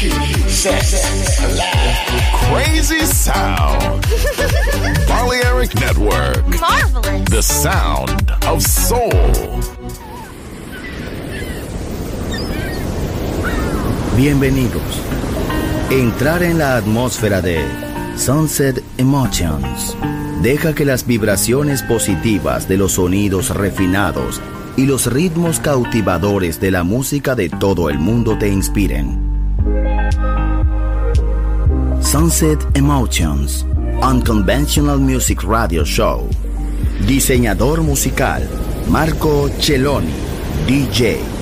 Crazy sound. Balearic Network. Marvelous. The sound of soul. Bienvenidos. Entrar en la atmósfera de Sunset Emotions. Deja que las vibraciones positivas de los sonidos refinados y los ritmos cautivadores de la música de todo el mundo te inspiren. Sunset Emotions, Unconventional Music Radio Show. Diseñador musical, Marco Celloni, DJ.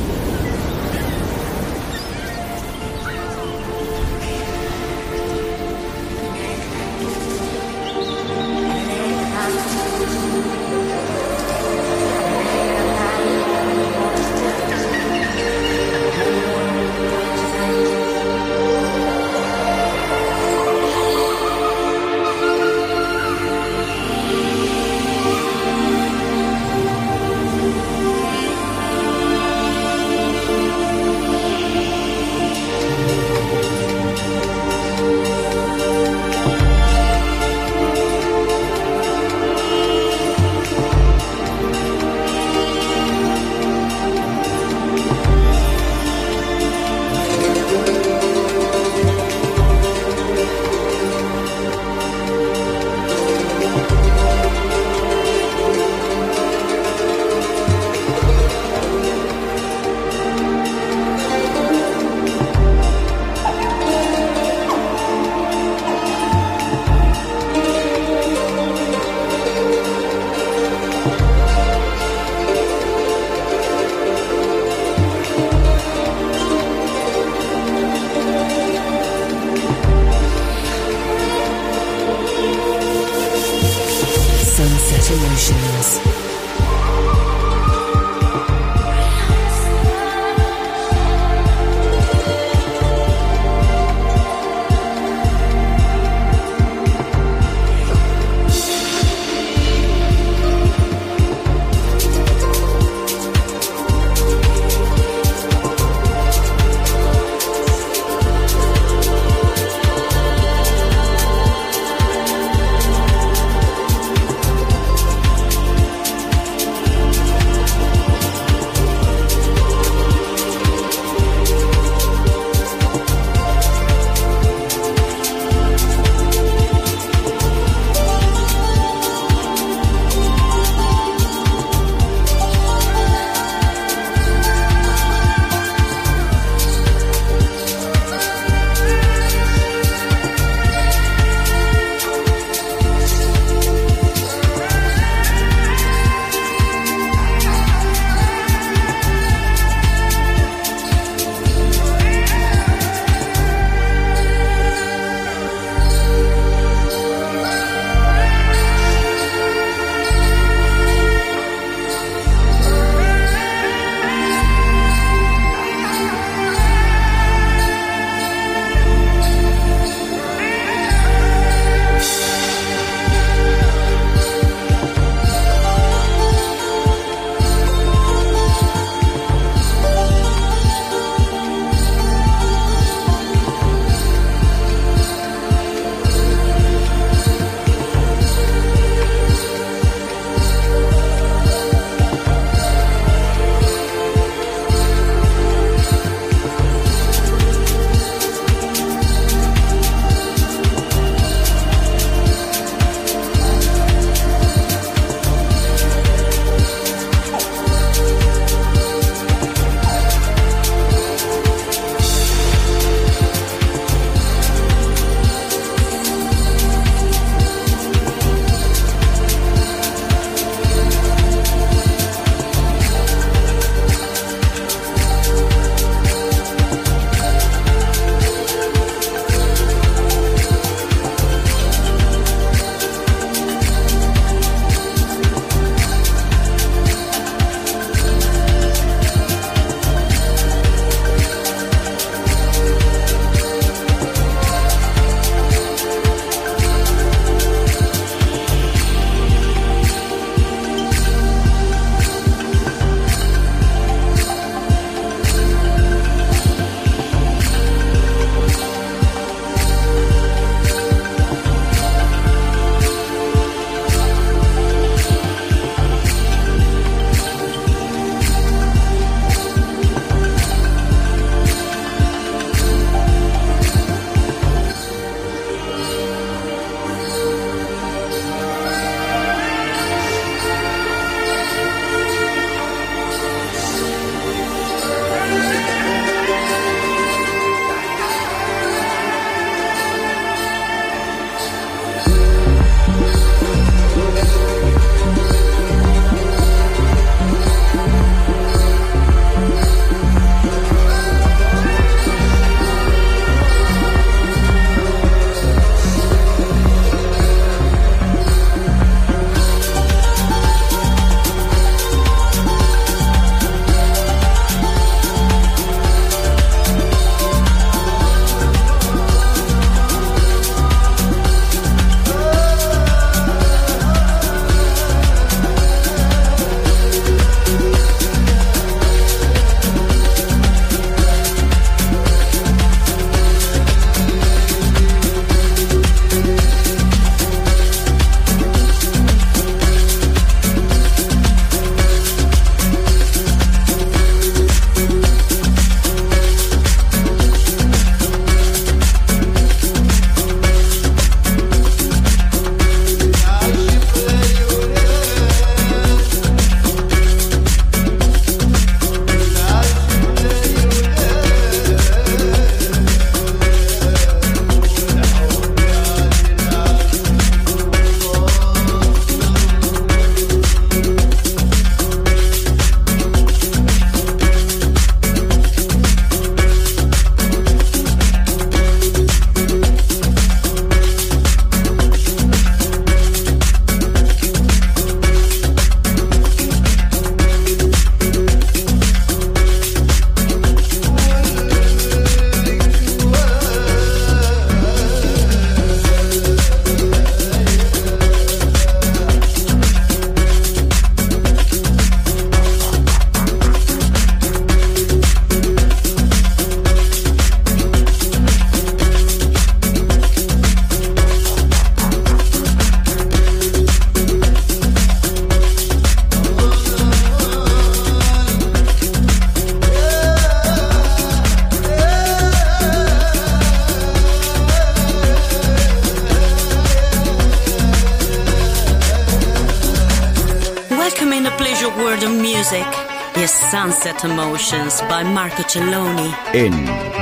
Sunset Emotions by Marco Celloni. En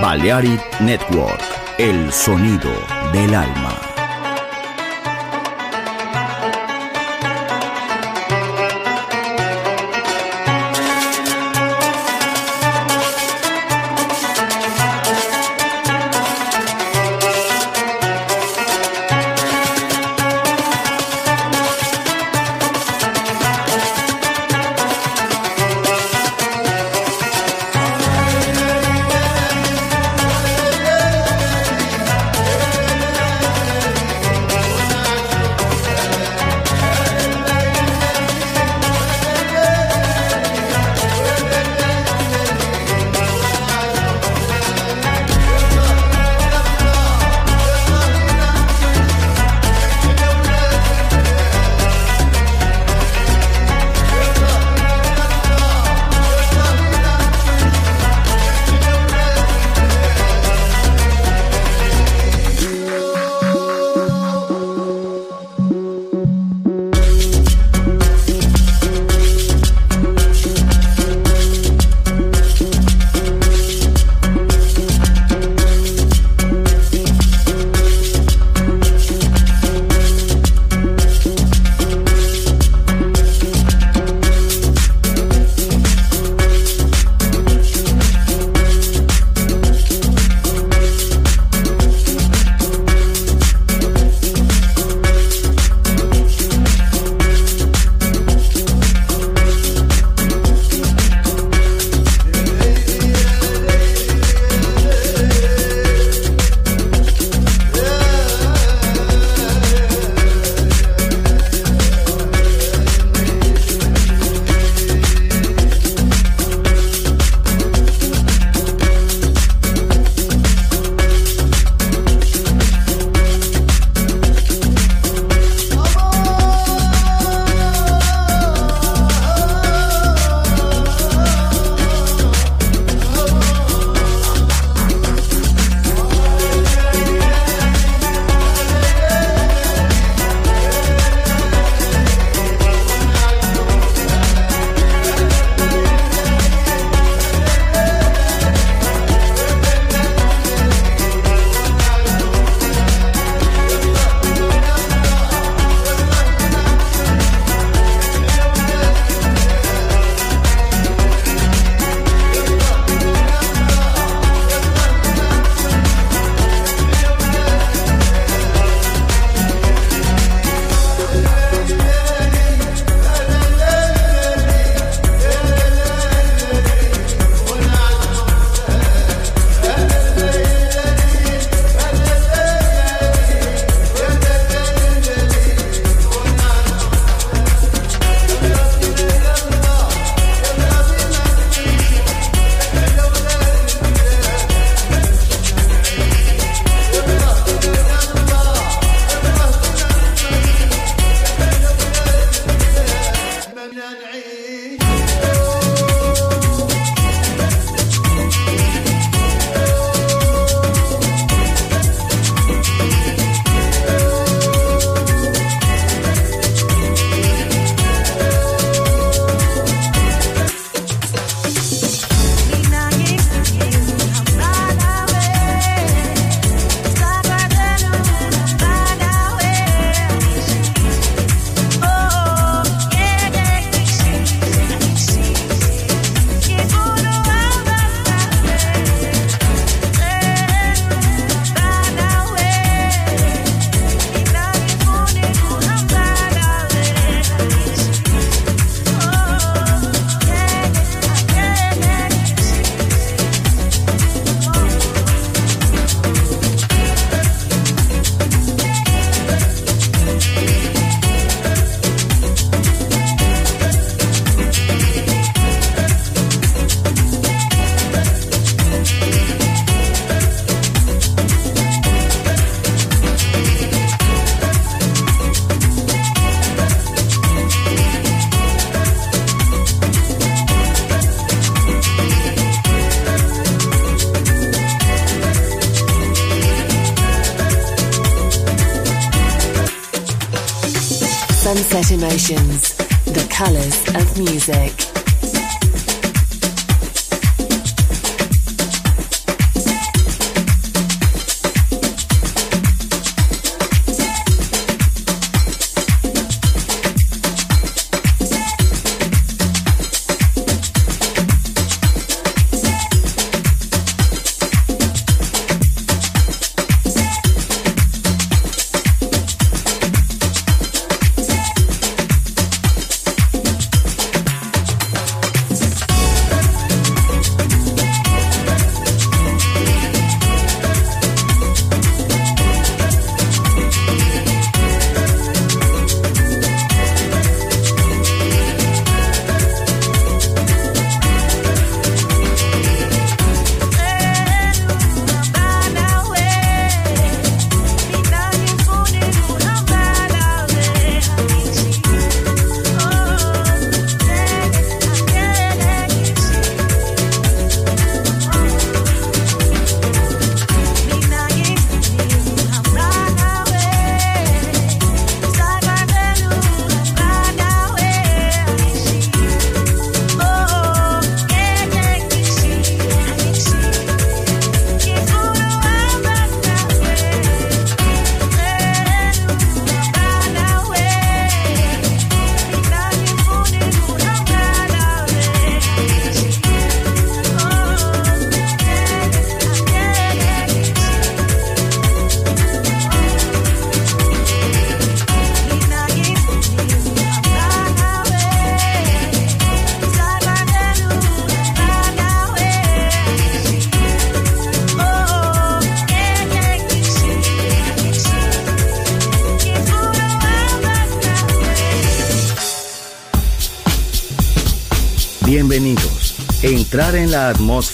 Balearic Network, el sonido del alma.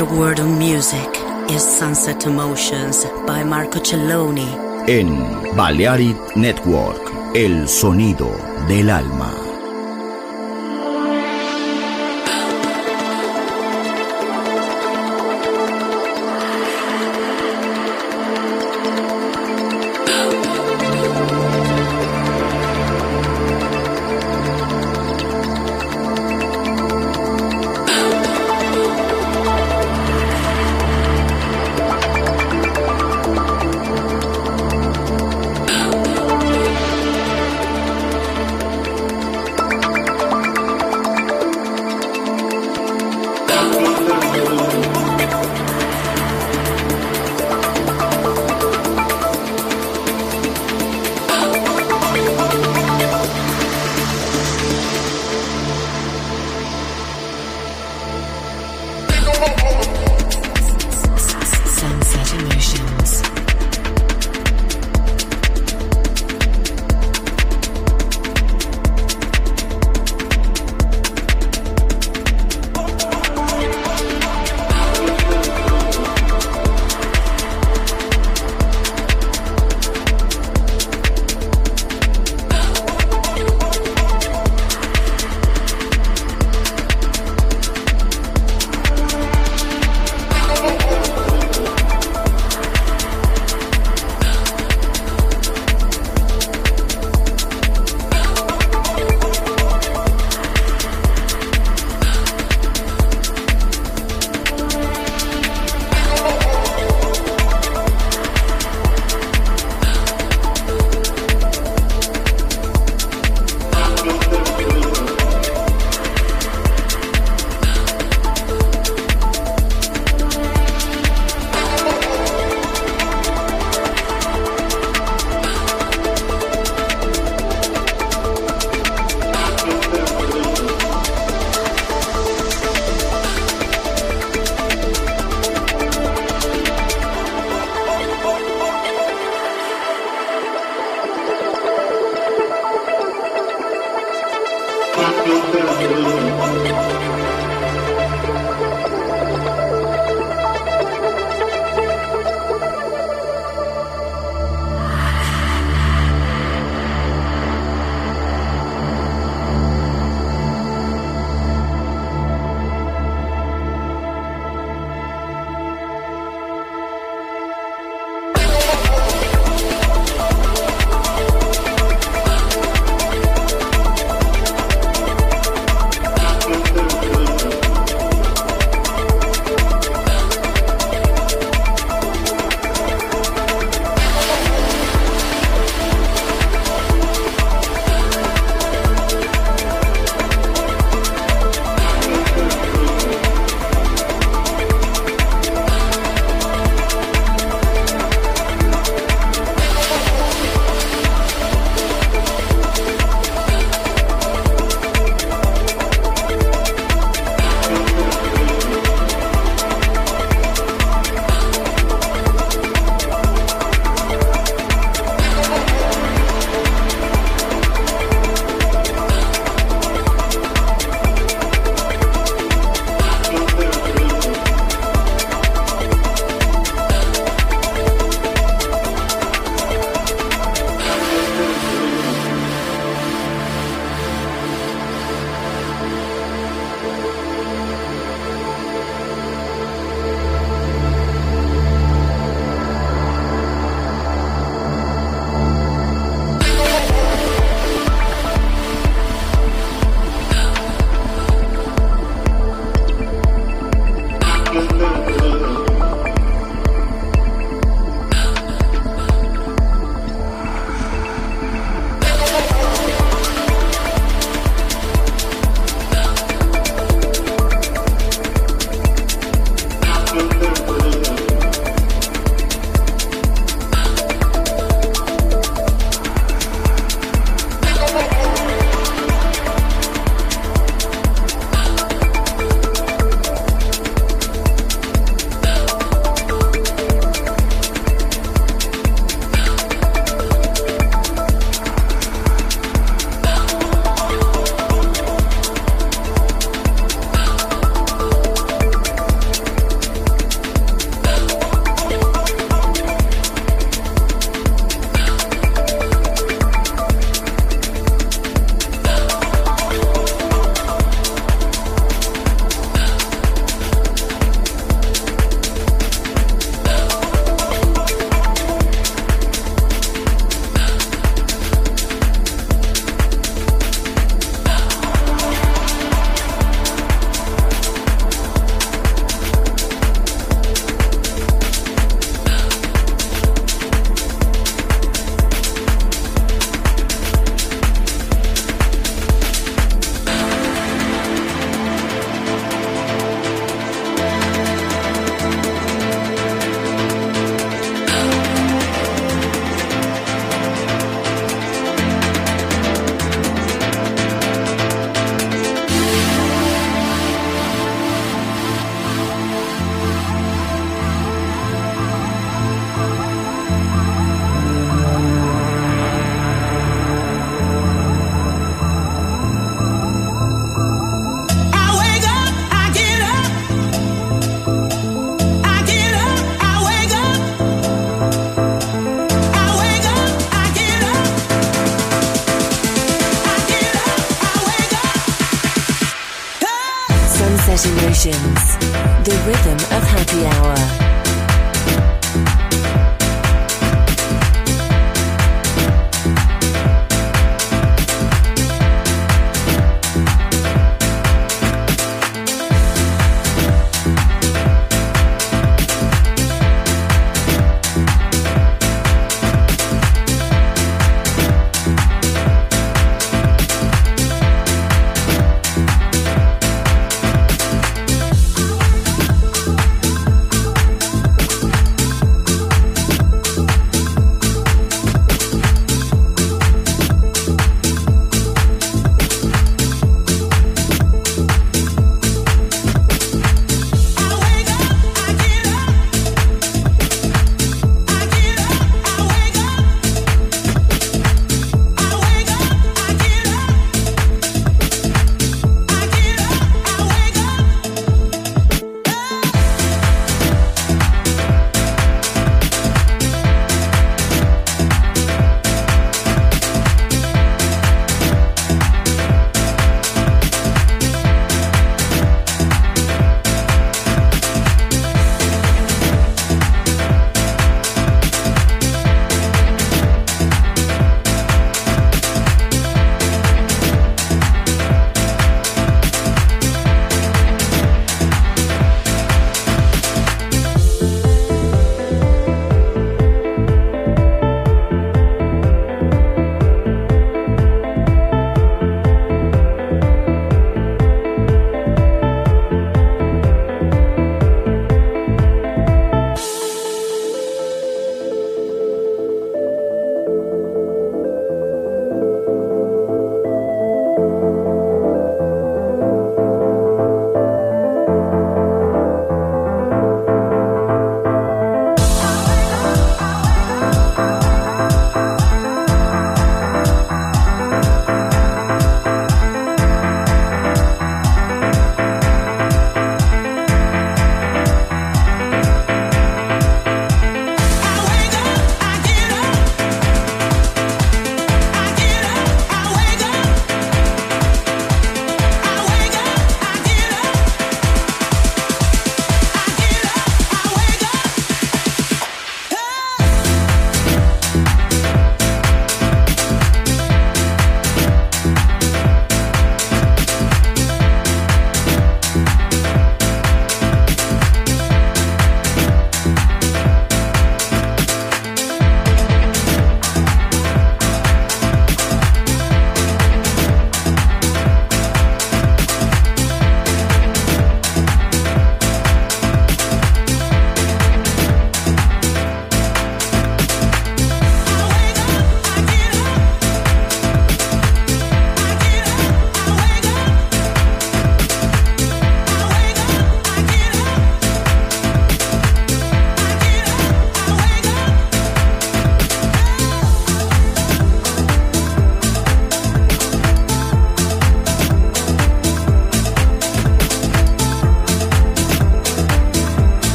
Pleasure world of music is Sunset Emotions by Marco Celloni. En Balearic Network, el sonido del alma.